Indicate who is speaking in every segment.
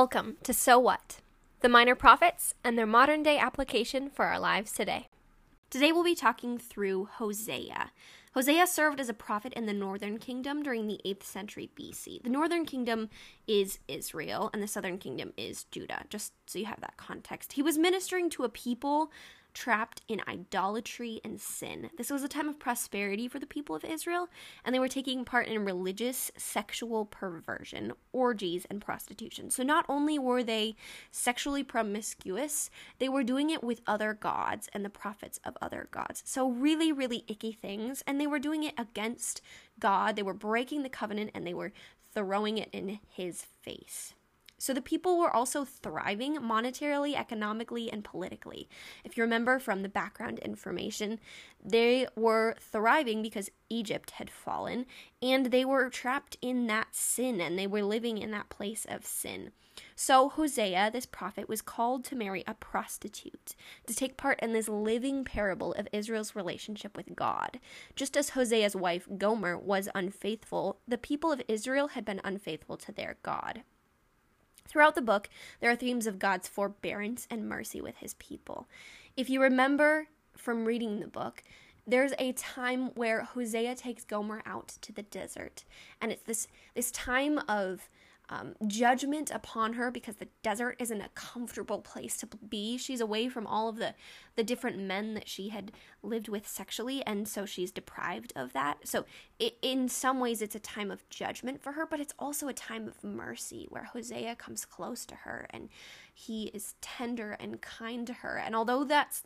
Speaker 1: Welcome to So What, the minor prophets and their modern day application for our lives today. Today we'll be talking through Hosea. Hosea served as a prophet in the northern kingdom during the 8th century BC. The northern kingdom is Israel and the southern kingdom is Judah, just so you have that context. He was ministering to a people trapped in idolatry and sin. This was a time of prosperity for the people of Israel, and they were taking part in religious sexual perversion, orgies, and prostitution. So not only were they sexually promiscuous, they were doing it with other gods and the prophets of other gods. So really, really icky things, and they were doing it against God. They were breaking the covenant and they were throwing it in his face. So the people were also thriving monetarily, economically, and politically. If you remember from the background information, they were thriving because Egypt had fallen and they were trapped in that sin and they were living in that place of sin. So Hosea, this prophet, was called to marry a prostitute, to take part in this living parable of Israel's relationship with God. Just as Hosea's wife Gomer was unfaithful, the people of Israel had been unfaithful to their God. Throughout the book, there are themes of God's forbearance and mercy with his people. If you remember from reading the book, there's a time where Hosea takes Gomer out to the desert, and it's this this time of um, judgment upon her because the desert isn't a comfortable place to be. She's away from all of the the different men that she had lived with sexually, and so she's deprived of that. So, it, in some ways, it's a time of judgment for her, but it's also a time of mercy where Hosea comes close to her and he is tender and kind to her. And although that's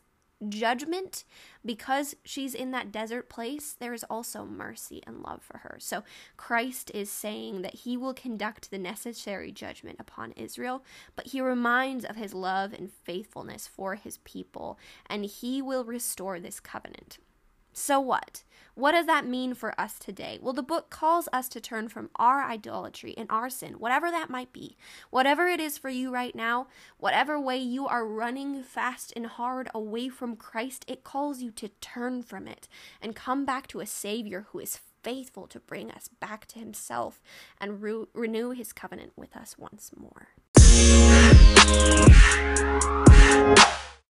Speaker 1: judgment. Because she's in that desert place there is also mercy and love for her. So christ is saying that he will conduct the necessary judgment upon israel but he reminds of his love and faithfulness for his people and he will restore this covenant so what? What does that mean for us today? Well, the book calls us to turn from our idolatry and our sin, whatever that might be, whatever it is for you right now, whatever way you are running fast and hard away from Christ, it calls you to turn from it and come back to a Savior who is faithful to bring us back to Himself and re- renew His covenant with us once more.